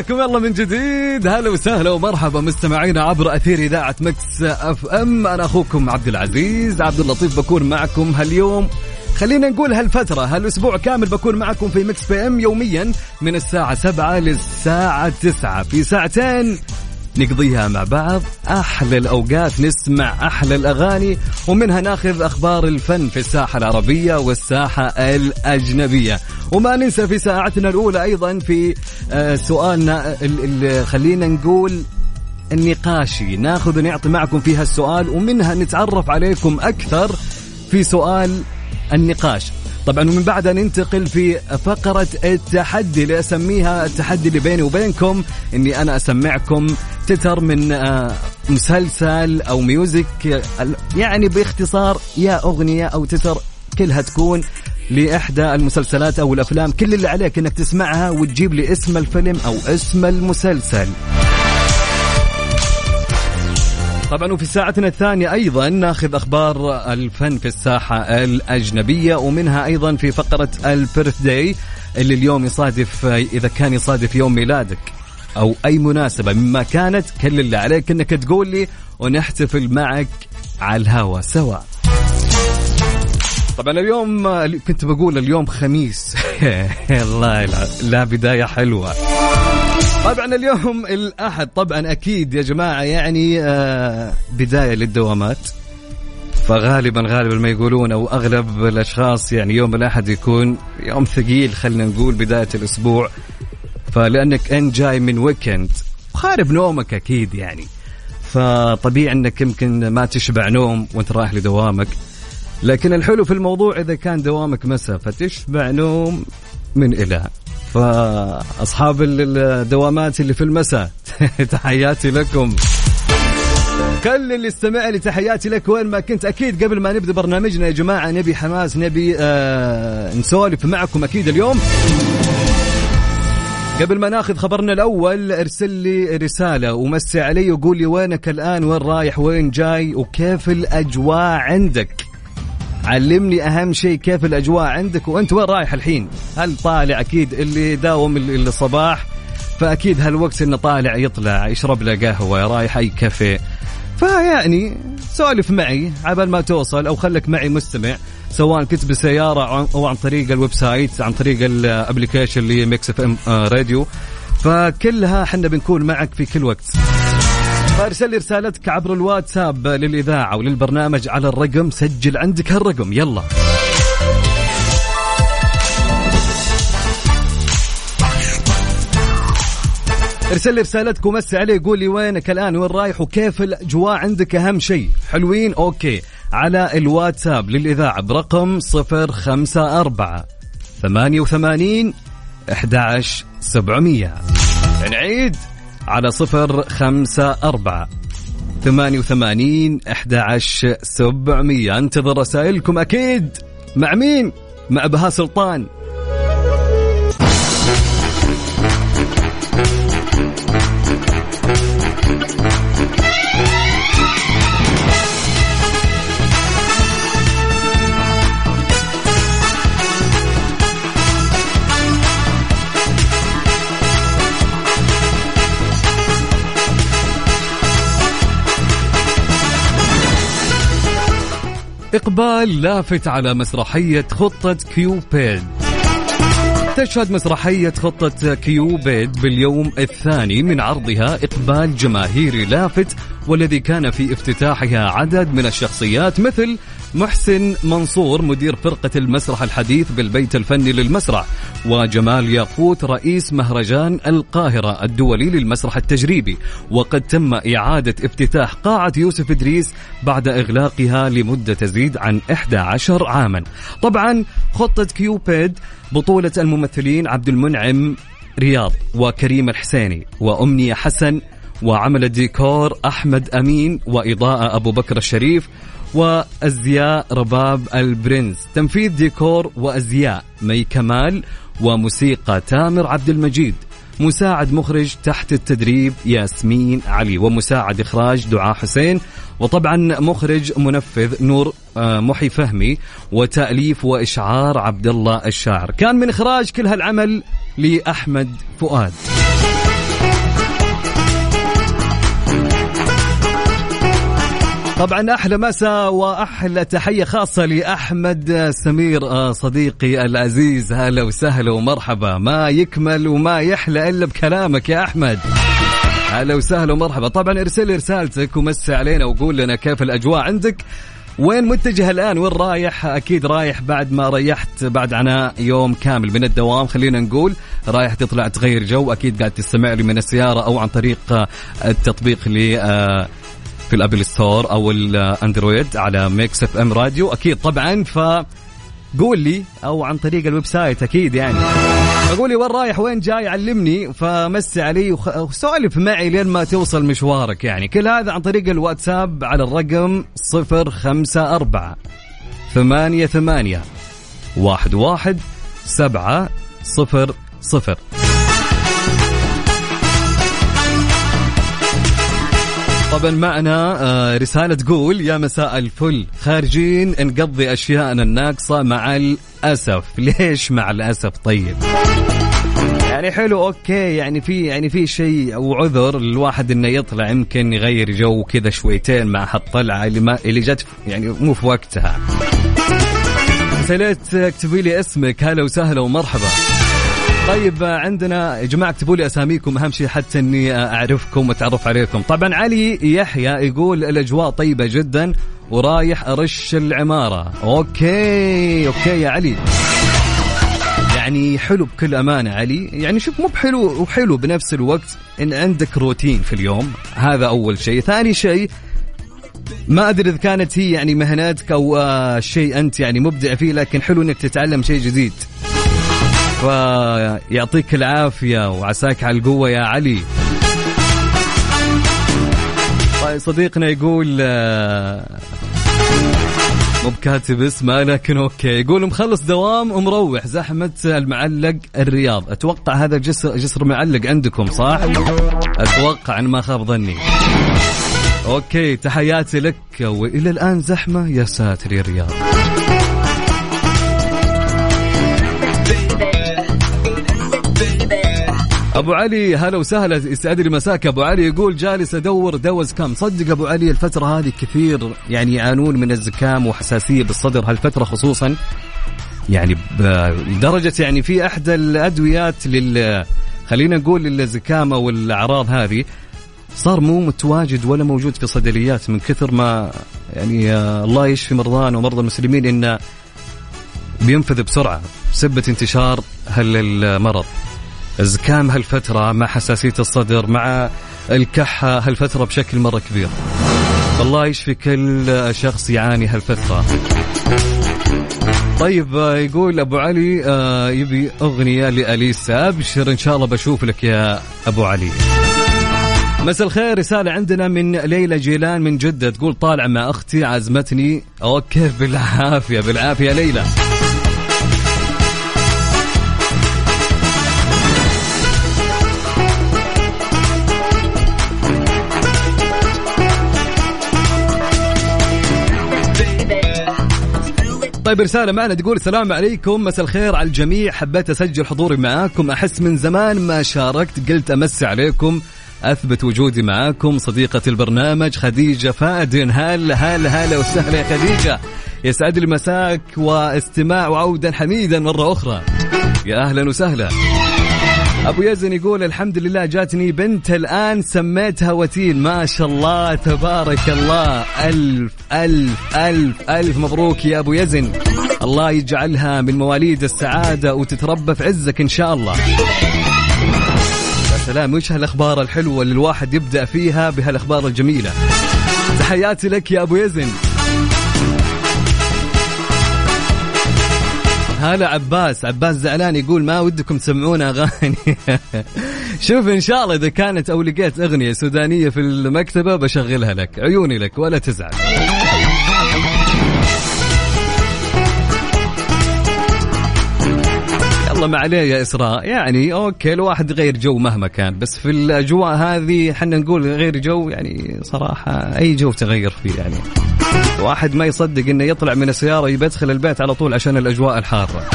حياكم الله من جديد. هلا وسهلا ومرحبا مستمعينا عبر أثير إذاعة Mix FM. أنا أخوكم عبد العزيز. عبد اللطيف بكون معكم هاليوم. خلينا نقول هالفترة هالأسبوع كامل بكون معكم في Mix PM يوميا من الساعة 7 للساعة 9 في ساعتين نقضيها مع بعض أحلى الأوقات نسمع أحلى الأغاني ومنها ناخذ أخبار الفن في الساحة العربية والساحة الأجنبية. وما ننسى في ساعتنا الأولى أيضا في آه، سؤالنا ال- ال- خلينا نقول النقاشي. ناخذ ونعطي معكم فيها السؤال ومنها نتعرف عليكم أكثر في سؤال النقاش. طبعا ومن بعدها ننتقل في فقرة التحدي اللي أسميها التحدي اللي بيني وبينكم إني أنا أسمعكم تتر من آه، مسلسل أو ميوزك يعني باختصار يا أغنية أو تتر كلها تكون لإحدى المسلسلات أو الأفلام كل اللي عليك إنك تسمعها وتجيب لي اسم الفيلم أو اسم المسلسل. طبعا وفي ساعتنا الثانية أيضا ناخذ أخبار الفن في الساحة الأجنبية ومنها أيضا في فقرة البيرث داي اللي اليوم يصادف إذا كان يصادف يوم ميلادك أو أي مناسبة مما كانت كل اللي عليك أنك تقول لي ونحتفل معك على الهوا سوا. طبعا اليوم كنت بقول اليوم خميس. الله لا, لا بداية حلوة. طبعا اليوم الأحد طبعا أكيد يا جماعة يعني آه بداية للدوامات. فغالبا غالبا ما يقولون أو أغلب الأشخاص يعني يوم الأحد يكون يوم ثقيل خلينا نقول بداية الأسبوع. فلأنك أنت جاي من ويكند خارب نومك أكيد يعني. فطبيعي أنك يمكن ما تشبع نوم وأنت رايح لدوامك. لكن الحلو في الموضوع إذا كان دوامك مساء فتشبع نوم من إلى فأصحاب الدوامات اللي في المساء. تحياتي لكم. كل اللي استمع لي تحياتي لك وين ما كنت. أكيد قبل ما نبدأ برنامجنا يا جماعة نبي حماس نبي آه نسولف معكم أكيد اليوم. قبل ما ناخذ خبرنا الأول ارسل لي رسالة ومسي علي وقول لي وينك الآن؟ وين رايح؟ وين جاي؟ وكيف الأجواء عندك؟ علمني أهم شيء كيف الأجواء عندك وأنت وين رايح الحين؟ هل طالع أكيد اللي داوم ال- الصباح؟ فأكيد هالوقت إنه طالع يطلع يشرب له قهوة رايح أي كافيه. فيعني سولف معي عبال ما توصل أو خلك معي مستمع سواء كنت بالسياره أو عن طريق ال website عن طريق ال application اللي Mix FM Radio فكلها إحنا بنكون معك في كل وقت. فارسل لي رسالتك عبر الواتساب للإذاعة وللبرنامج على الرقم سجل عندك هالرقم يلا. ارسل لي رسالتك ومسي علي قول لي وينك الآن؟ وين رايح؟ وكيف الأجواء عندك؟ أهم شيء. حلوين؟ أوكي. على الواتساب للإذاعة برقم 054 88 11 700 نعيد. على 054 88 11 700 أنتظر رسائلكم أكيد. مع مين؟ مع بها سلطان. إقبال لافت على مسرحية خطة كيوبيد. تشهد مسرحية خطة كيوبيد باليوم الثاني من عرضها إقبال جماهيري لافت والذي كان في افتتاحها عدد من الشخصيات مثل محسن منصور مدير فرقة المسرح الحديث بالبيت الفني للمسرح وجمال ياقوت رئيس مهرجان القاهرة الدولي للمسرح التجريبي. وقد تم إعادة افتتاح قاعة يوسف إدريس بعد إغلاقها لمدة تزيد عن 11 عاما. طبعا خطة كيوبيد بطولة الممثلين عبد المنعم رياض وكريم الحسيني وأمنية حسن وعمل الديكور أحمد أمين وإضاءة أبو بكر الشريف وأزياء رباب البرنس. تنفيذ ديكور وأزياء مي كمال وموسيقى تامر عبد المجيد. مساعد مخرج تحت التدريب ياسمين علي ومساعد إخراج دعاء حسين. وطبعا مخرج منفذ نور آه، محي فهمي. وتأليف وإشعار عبد الله الشاعر. كان من إخراج كل هالعمل لأحمد فؤاد. طبعا أحلى مساء وأحلى تحية خاصة لأحمد سمير آه، صديقي العزيز. هلا وسهلا ومرحبا. ما يكمل وما يحلى إلا بكلامك يا أحمد. هلا وسهلا ومرحبا. طبعا ارسل رسالتك ومسي علينا وقول لنا كيف الأجواء عندك. وين متجه الآن؟ وين رايح؟ أكيد رايح بعد ما ريحت بعد عناء يوم كامل من الدوام. خلينا نقول رايح تطلع تغير جو. أكيد قاعد تستمع لي من السيارة أو عن طريق آه، التطبيق اللي آه، في App Store أو ال Android على Mix FM Radio. أكيد طبعا ف قول لي أو عن طريق ال website أكيد يعني. أقول لي وين رايح؟ وين جاي؟ علمني فمسي علي وسولف معي لين ما توصل مشوارك يعني. كل هذا عن طريق الواتساب على الرقم 054 ثمانية ثمانية واحد واحد سبعة صفر صفر. طبعا معنا آه، رسالة تقول يا مساء الفل. خارجين نقضي أشياءنا الناقصة مع الأسف. ليش مع الأسف؟ طيب. يعني حلو okay. يعني في يعني في شيء أو عذر الواحد إنه يطلع يمكن يغير جو كذا شويتين مع هالطلعة اللي ما اللي جت يعني مو في وقتها. سليت اكتبي لي اسمك. هلا وسهلا ومرحبا. طيب عندنا يا جماعة اكتبوا لي أساميكم أهم شيء حتى إني أعرفكم وأتعرف عليكم. طبعا علي يحيى يقول الأجواء طيبة جدا ورايح أرش العمارة. okay okay يا علي. يعني حلو بكل أمانة علي. يعني شوف مو بحلو وحلو بنفس الوقت إن عندك روتين في اليوم. هذا أول شيء. ثاني شيء ما أدري إذا كانت هي يعني مهنتك أو آه، شيء أنت يعني مبدع فيه لكن حلو إنك تتعلم شيء جديد. فيعطيك العافية وعساك على القوة يا علي. طيب صديقنا يقول آه، مو بكاتب اسمه لكن okay. يقول مخلص دوام ومروح زحمة المعلق الرياض. أتوقع هذا جسر جسر معلق عندكم صح؟ أتوقع ان ما خاب ظني. okay تحياتي لك وإلى الآن زحمة يا ساتر يا الرياض أبو علي هلا وسهلا. يسعد لي مساك أبو علي. يقول جالس أدور دوز كم. صدق أبو علي الفترة هذه كثير يعني يعانون من الزكام وحساسية بالصدر. هالفترة خصوصا يعني لدرجة يعني في احدى الأدويات لل خلينا نقول للزكام أو الاعراض هذه صار مو متواجد ولا موجود في صيدليات من كثر ما يعني الله يشفي مرضانا ومرضى المسلمين إنه بينفذ بسرعة. بسبه انتشار هالمرض الزكام هالفترة مع حساسية الصدر مع الكحة هالفترة بشكل مرة كبير. الله يشفي كل شخص يعاني هالفترة. طيب يقول أبو علي آه، يبي أغنية لأليسا. أبشر إن شاء الله بشوف لك يا أبو علي. مساء الخير رسالة عندنا من ليلى جيلان من جدة تقول طالع مع أختي عزمتني. أوكي بالعافية بالعافية ليلى. طيب رسالة معنا تقول السلام عليكم مساء الخير على الجميع. حبيت أسجل حضوري معاكم. أحس من زمان ما شاركت قلت أمسي عليكم. أثبت وجودي معاكم. صديقة البرنامج خديجة فادن. هلا هلا هلا وسهلا يا خديجة. يسعد لي مساك واستماع وعودا حميدا مرة أخرى. يا أهلا وسهلا. أبو يزن يقول الحمد لله جاتني بنت الآن سميتها وتين ما شاء الله تبارك الله. ألف ألف ألف ألف مبروك يا أبو يزن. الله يجعلها من مواليد السعادة وتتربى في عزك إن شاء الله. يا سلام وش هالأخبار الحلوة اللي الواحد يبدأ فيها بهالأخبار الجميلة؟ تحياتي لك يا أبو يزن. هلا عباس عباس زعلان يقول ما ودكم تسمعون أغاني. شوف إن شاء الله إذا كانت أو لقيت أغنية سودانية في المكتبة بشغلها لك عيوني لك ولا تزعل. يلا ما عليه يا إسراء. يعني okay الواحد غير جو مهما كان بس في الأجواء هذه حنا نقول غير جو يعني صراحة أي جو تغير فيه يعني. واحد ما يصدق إنه يطلع من السيارة يدخل البيت على طول عشان الأجواء الحارة.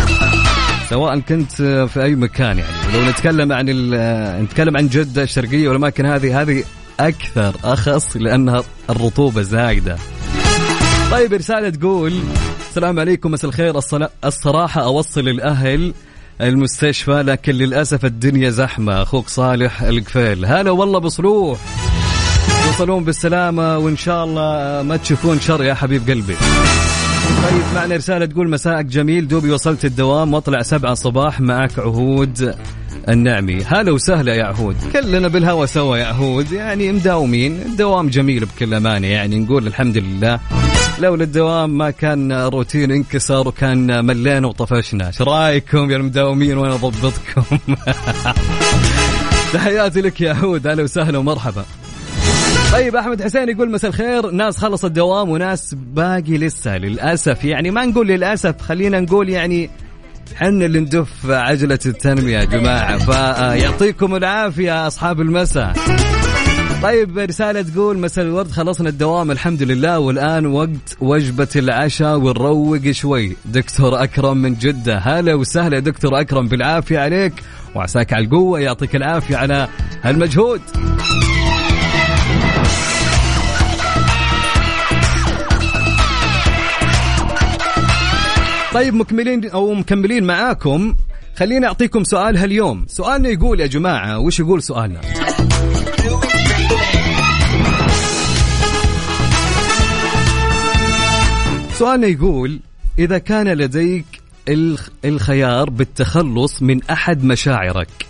سواء كنت في أي مكان يعني. لو نتكلم عن نتكلم عن جدة الشرقية والأماكن هذه هذه أكثر أخص لأنها الرطوبة زايدة. طيب رساله تقول السلام عليكم مساء الخير. الصراحة أوصل الأهل المستشفى لكن للأسف الدنيا زحمة. أخوك صالح القفيل. هلا والله بصلوح. توصلون بالسلامة وإن شاء الله ما تشوفون شر يا حبيب قلبي. طيب معنا رسالة تقول مساءك جميل دوبي وصلت الدوام واطلع سبعة صباح معك عهود النعمي. هلا وسهلا يا عهود. كلنا بالهوى سوا يا عهود يعني مداومين. الدوام جميل بكل أمانة يعني نقول الحمد لله. لولا الدوام ما كان روتين انكسر وكان ملينا وطفشنا. إيش رأيكم يا المداومين؟ وأنا أضبطكم. تحياتي لك يا عهود. أهلا وسهلا ومرحبا. طيب أحمد حسين يقول مساء الخير. ناس خلص الدوام وناس باقي لسه للأسف. يعني ما نقول للأسف خلينا نقول يعني حنا اللي ندف عجلة التنمية يا جماعة. فيعطيكم العافية أصحاب المساء. طيب رسالة تقول مساء الورد خلصنا الدوام الحمد لله. والآن وقت وجبة العشاء ونروق شوي. دكتور أكرم من جدة. هلا وسهلا دكتور أكرم بالعافية عليك. وعساك على القوة يعطيك العافية على هالمجهود. طيب مكملين أو مكملين معاكم. خليني أعطيكم سؤال هاليوم. سؤالنا يقول يا جماعة وش يقول سؤالنا? سؤالنا يقول إذا كان لديك الخيار بالتخلص من أحد مشاعرك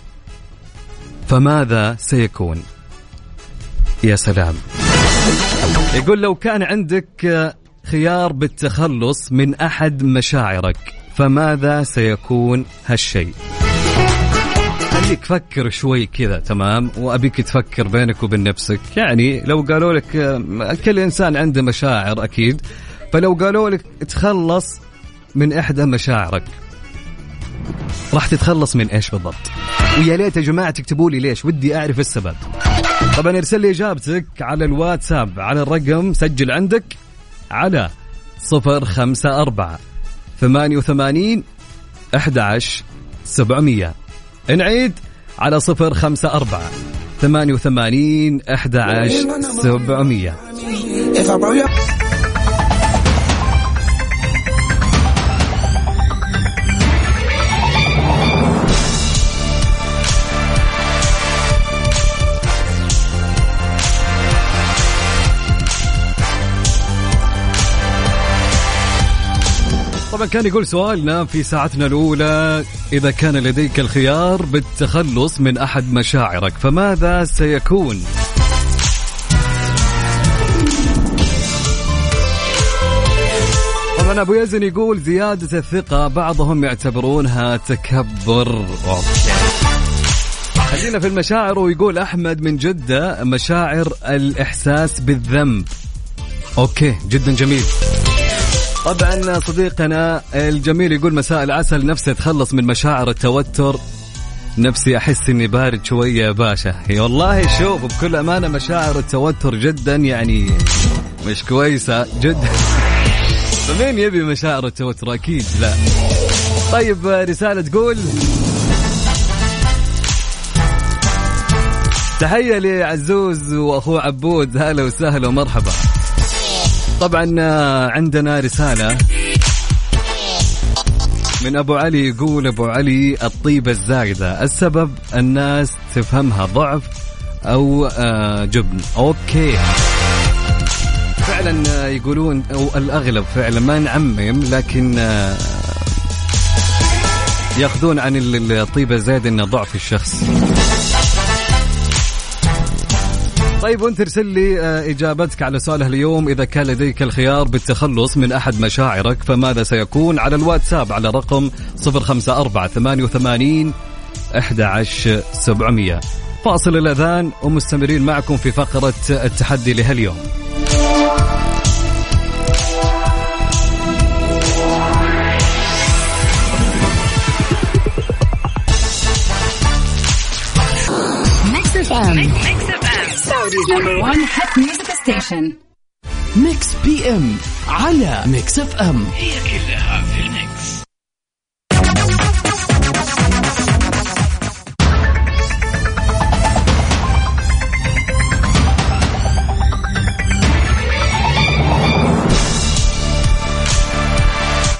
فماذا سيكون؟ يا سلام. يقول لو كان عندك خيار بالتخلص من أحد مشاعرك فماذا سيكون هالشيء؟ خليك فكر شوي كذا تمام؟ وأبيك تفكر بينك وبين نفسك. يعني لو قالوا لك كل إنسان عنده مشاعر أكيد فلو قالوا لك تخلص من إحدى مشاعرك راح تتخلص من إيش بالضبط؟ ويا ليت يا جماعة تكتبوا لي ليش ودي أعرف السبب. طبعا ارسل لي إجابتك على الواتساب على الرقم سجل عندك. على 054 88 11 700 نعيد على 054 88 11 700 طبعا كان يقول سؤالنا في ساعتنا الأولى إذا كان لديك الخيار بالتخلص من أحد مشاعرك فماذا سيكون؟ طبعا أبو يزن يقول زيادة الثقة بعضهم يعتبرونها تكبر. خلينا في المشاعر ويقول أحمد من جدة مشاعر الإحساس بالذنب. أوكي جدا جميل. طبعا صديقنا الجميل يقول مساء العسل. نفسي أتخلص من مشاعر التوتر. نفسي أحس إني بارد شوية يا باشا. والله شوف بكل أمانة مشاعر التوتر جدا يعني مش كويسة جدا. فمين يبي مشاعر التوتر؟ أكيد لا. طيب رسالة تقول تحية لعزوز واخوه عبود. هلا وسهلا ومرحبا. طبعا عندنا رسالة من أبو علي يقول أبو علي الطيبة الزايدة. السبب الناس تفهمها ضعف أو آه، جبن. أوكي. فعلا آه، يقولون أو الأغلب فعلا ما نعمم لكن آه، يأخذون عن الطيبة زايده إنه ضعف الشخص. طيب وانت ارسل لي آه، إجابتك على سؤاله اليوم. إذا كان لديك الخيار بالتخلص من أحد مشاعرك فماذا سيكون؟ على الواتساب على رقم 054 88 11700 فاصل الأذان ومستمرين معكم في فقرة التحدي لهاليوم. ميكس اف ام سعوديز نمبر 1 هات ميوزك ستيشن ميكس بي ام على ميكس اف ام هي كلها في ال mix.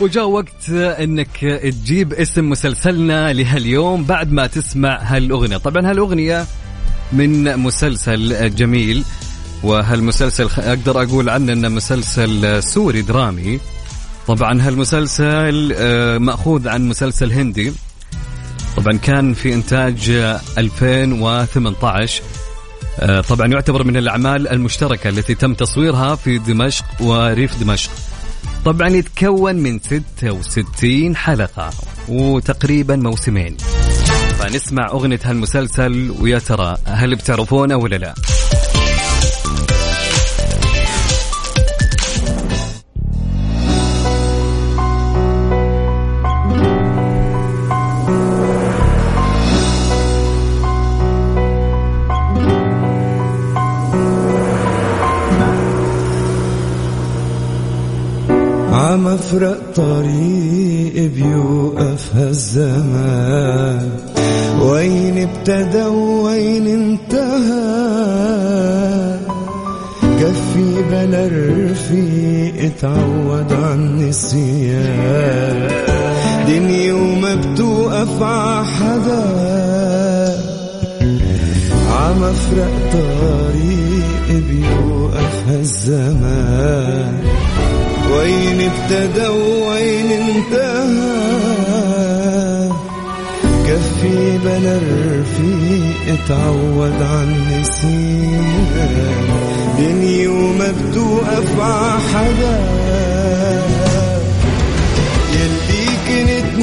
وجاء وقت إنك تجيب اسم مسلسلنا لهاليوم بعد ما تسمع هالأغنية، طبعا هالأغنية من مسلسل جميل وهالمسلسل أقدر أقول عنه إنه مسلسل سوري درامي. طبعا هالمسلسل آه، مأخوذ عن مسلسل هندي طبعا كان في إنتاج آه، 2018 آه، طبعا يعتبر من الأعمال المشتركة التي تم تصويرها في دمشق وريف دمشق. طبعا يتكون من 66 حلقة وتقريبا موسمين فنسمع أغنية هالمسلسل ويا ترى هل بتعرفونه ولا لا؟ عم أفرق طريق بيوقف هالزمان. وين ابتدى وين انتهى. كفي بلا رفيق اتعود عن النسيان دنيا وما بتوقف ع حدا. عم أفرق طريق بيوقف هالزمان. وين ابتدى وين انتهى. كفي بلا رفيق اتعود عن نسيان دنيا وما بتوقف ع حدا. يلي كنت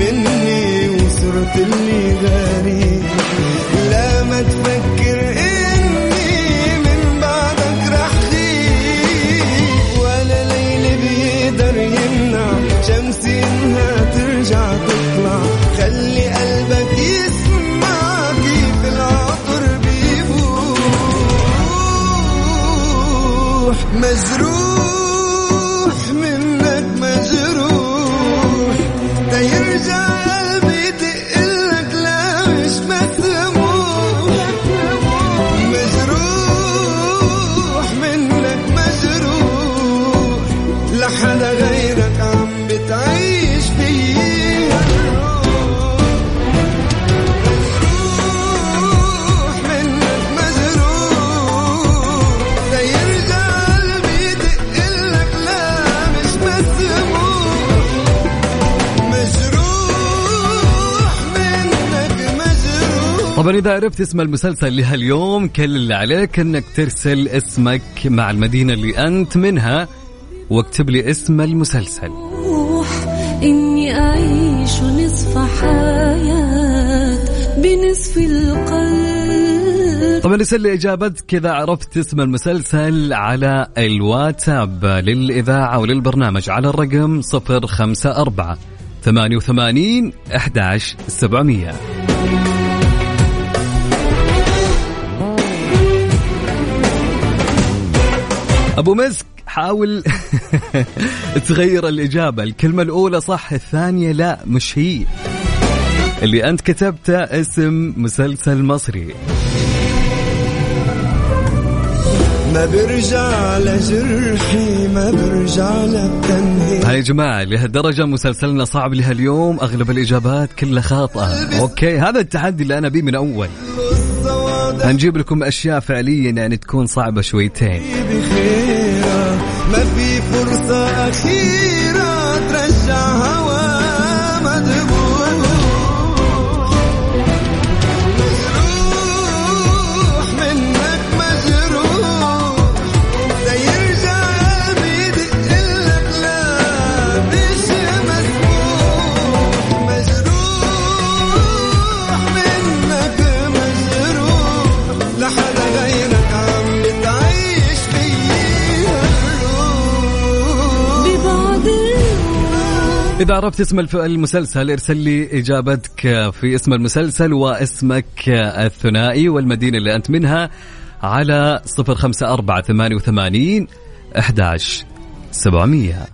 مني وصرت اللي غريب لا ما تفكر إني من بعدك رح غيب ولا ليل بيقدر يمنع شمسي إنها ترجع تطلع خلي قلبك يسمع كيف العطر بيفوح مجروح منك مجروح دا يرجع قلبي دقلك لا مش مسموح. مجروح منك مجروح لحدا غيرك عم بتعيش طبعا إذا عرفت اسم المسلسل لهاليوم كل اللي عليك أنك ترسل اسمك مع المدينة اللي أنت منها واكتب لي اسم المسلسل. روح إني أعيش نصف حياة بنصف القلب. طبعا ارسل لي إجابتك إذا عرفت اسم المسلسل على الواتساب للإذاعة وللبرنامج على الرقم 054 88 11 أبو مسك حاول تغير الإجابة. الكلمة الأولى صح الثانية لا مش هي. اللي أنت كتبته اسم مسلسل مصري. ما برجع لجرحي ما برجع لبتنهي هاي يا جماعة لهالدرجة مسلسلنا صعب لهاليوم أغلب الإجابات كلها خاطئة. أوكي هذا التحدي اللي أنا بيه من أول. هنجيب لكم أشياء فعليا يعني تكون صعبة شويتين. بخيرة ما في فرصة أخيرة إذا عرفت اسم المسلسل ارسل لي إجابتك في اسم المسلسل واسمك الثنائي والمدينة اللي أنت منها على صفر خمسة أربعة ثمانية وثمانين أحداش سبعمية.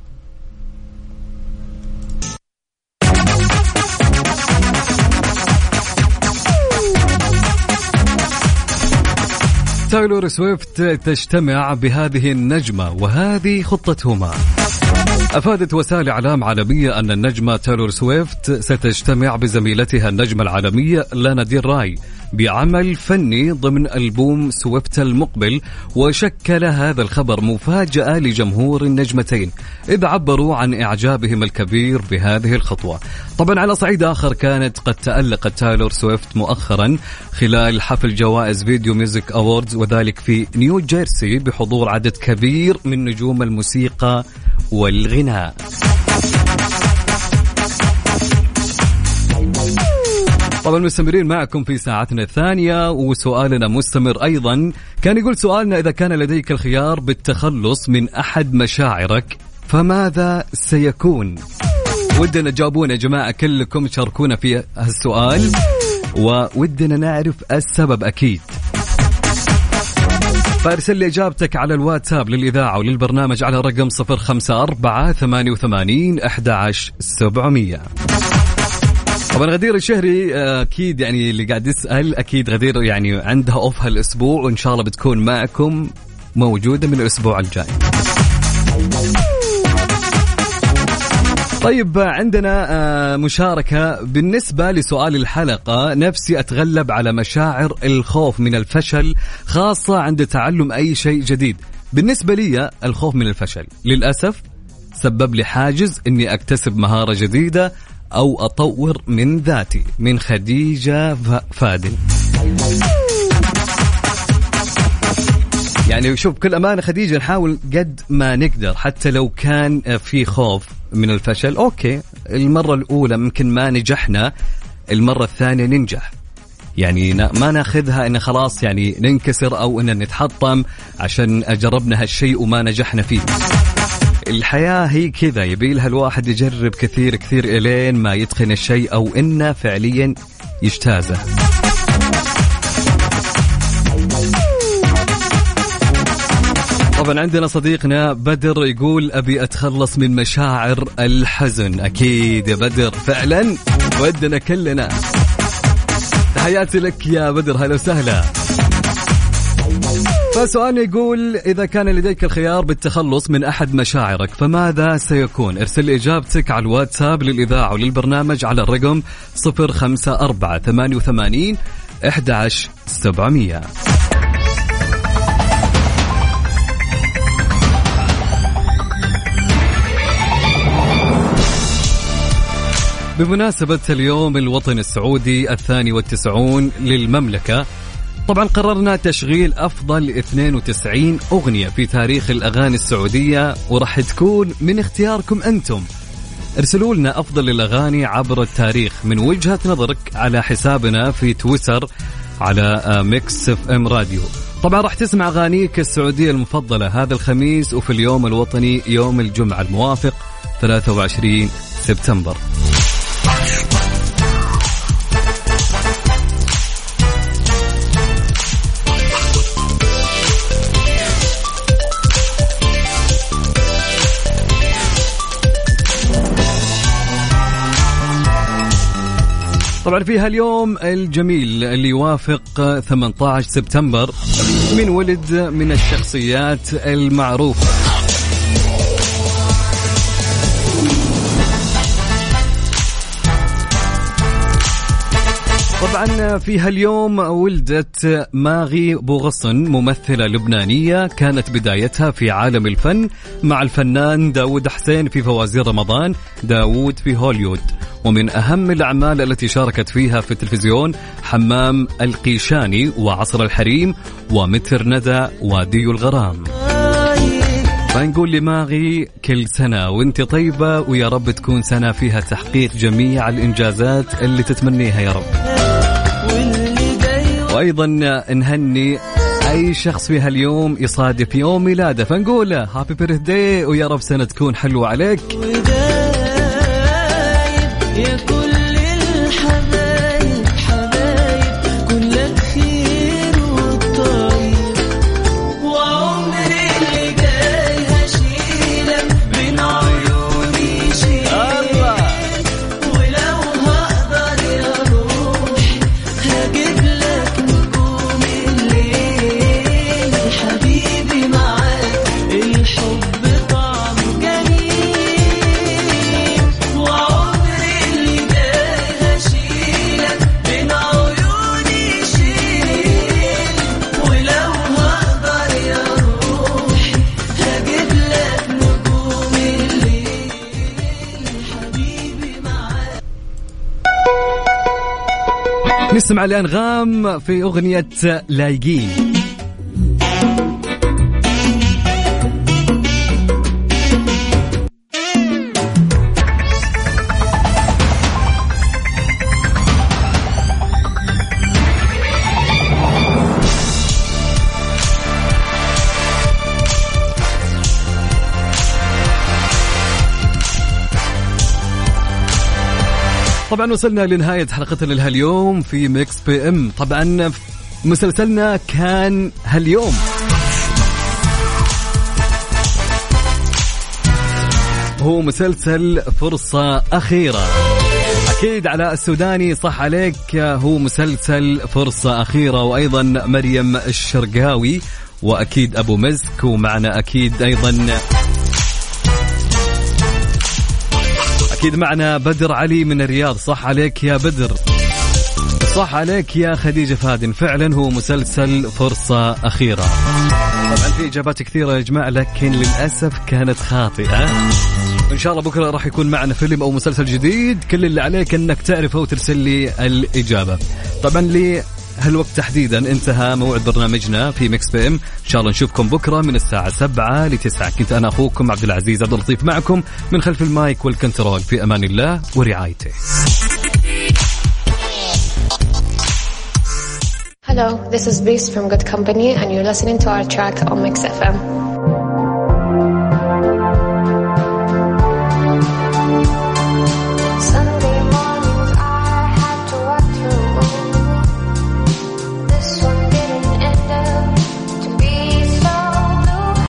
تايلور سويفت تجتمع بهذه النجمة وهذه خطتهما. أفادت وسائل إعلام عالمية أن النجمة تايلور سويفت ستجتمع بزميلتها النجمة العالمية لانا ديل راي بعمل فني ضمن ألبوم سويفت المقبل وشكل هذا الخبر مفاجأة لجمهور النجمتين. إذ عبروا عن إعجابهم الكبير بهذه الخطوة. طبعا على صعيد آخر كانت قد تألقت تايلور سويفت مؤخرا خلال حفل جوائز Video Music Awards وذلك في نيو جيرسي بحضور عدد كبير من نجوم الموسيقى والغناء طبعا مستمرين معكم في ساعتنا الثانية وسؤالنا مستمر أيضا. كان يقول سؤالنا إذا كان لديك الخيار بالتخلص من أحد مشاعرك فماذا سيكون؟ ودنا تجاوبونا يا جماعة كلكم شاركونا في هالسؤال وودنا نعرف السبب أكيد. فارسل لي اجابتك على الواتساب للإذاعة وللبرنامج على رقم 054 88 11700 طبعا غدير الشهري آه، أكيد يعني اللي قاعد يسأل أكيد غدير يعني عندها اوف هالاسبوع وإن شاء الله بتكون معكم موجودة من الأسبوع الجاي. طيب عندنا آه، مشاركة بالنسبة لسؤال الحلقة. نفسي أتغلب على مشاعر الخوف من الفشل خاصة عند تعلم أي شيء جديد. بالنسبة لي الخوف من الفشل. للأسف سبب لي حاجز أني أكتسب مهارة جديدة أو أطور من ذاتي. من خديجة ف- فادل. يعني شوف بكل أمانة خديجة نحاول قد ما نقدر حتى لو كان في خوف. من الفشل. أوكي المرة الأولى ممكن ما نجحنا المرة الثانية ننجح. يعني ما ناخذها إن خلاص يعني ننكسر أو إن نتحطم عشان جربنا هالشيء وما نجحنا فيه. الحياة هي كذا يبي لها الواحد يجرب كثير كثير إلين ما يتقن الشيء أو إنه فعليا يجتازه. طبعا عندنا صديقنا بدر يقول أبي أتخلص من مشاعر الحزن. أكيد يا بدر فعلا ودنا كلنا. تحياتي لك يا بدر هلا وسهلا. فسؤالنا يقول إذا كان لديك الخيار بالتخلص من أحد مشاعرك فماذا سيكون؟ ارسل إجابتك على الواتساب للإذاعة وللبرنامج على الرقم 054 88 11700 بمناسبة اليوم الوطني السعودي الثاني والتسعون للمملكة طبعا قررنا تشغيل أفضل 92 أغنية في تاريخ الأغاني السعودية وراح تكون من اختياركم أنتم. ارسلوا لنا أفضل الأغاني عبر التاريخ من وجهة نظرك على حسابنا في تويتر على آه، Mix FM Radio. طبعا راح تسمع أغانيك السعودية المفضلة هذا الخميس وفي اليوم الوطني يوم الجمعة الموافق 23 سبتمبر. طبعا في هاليوم الجميل اللي يوافق 18 سبتمبر من ولد من الشخصيات المعروفة. طبعا في هاليوم ولدت ماغي بوغصن ممثلة لبنانية كانت بدايتها في عالم الفن مع الفنان داود حسين في فوازير رمضان داود في هوليوود ومن أهم الأعمال التي شاركت فيها في التلفزيون حمام القيشاني وعصر الحريم ومتر ندى وادي الغرام. فنقول لماغي كل سنة وانت طيبة ويا رب تكون سنة فيها تحقيق جميع الإنجازات اللي تتمنيها يا رب. وأيضا نهني أي شخص في هاليوم يصادف يوم ميلاده. فنقول له هابي بيرث داي ويا رب سنة تكون حلوة عليك. نسمع الأنغام في أغنية لايقين. وصلنا لنهاية حلقتنا لهاليوم في Mix PM. طبعا مسلسلنا كان هاليوم. هو مسلسل فرصة أخيرة. أكيد على السوداني صح عليك هو مسلسل فرصة أخيرة وأيضا مريم الشرقاوي وأكيد أبو مسك ومعنا أكيد أيضا أكيد معنا بدر علي من الرياض. صح عليك يا بدر. صح عليك يا خديجة فادن فعلا هو مسلسل فرصة أخيرة. طبعا في إجابات كثيرة يا جماعة لكن للأسف كانت خاطئة. إن شاء الله بكرة راح يكون معنا فيلم أو مسلسل جديد. كل اللي عليك أنك تعرفه وترسل لي الإجابة. طبعا لي هالوقت تحديدا انتهى موعد برنامجنا في Mix FM إن شاء الله نشوفكم بكرة من الساعة 7 ل 9 كنت أنا أخوكم عبد العزيز عبد اللطيف معكم من خلف المايك والكنترول. في أمان الله ورعايته. Hello, this is Beast from Good Company, and you're listening to our track on Mix FM.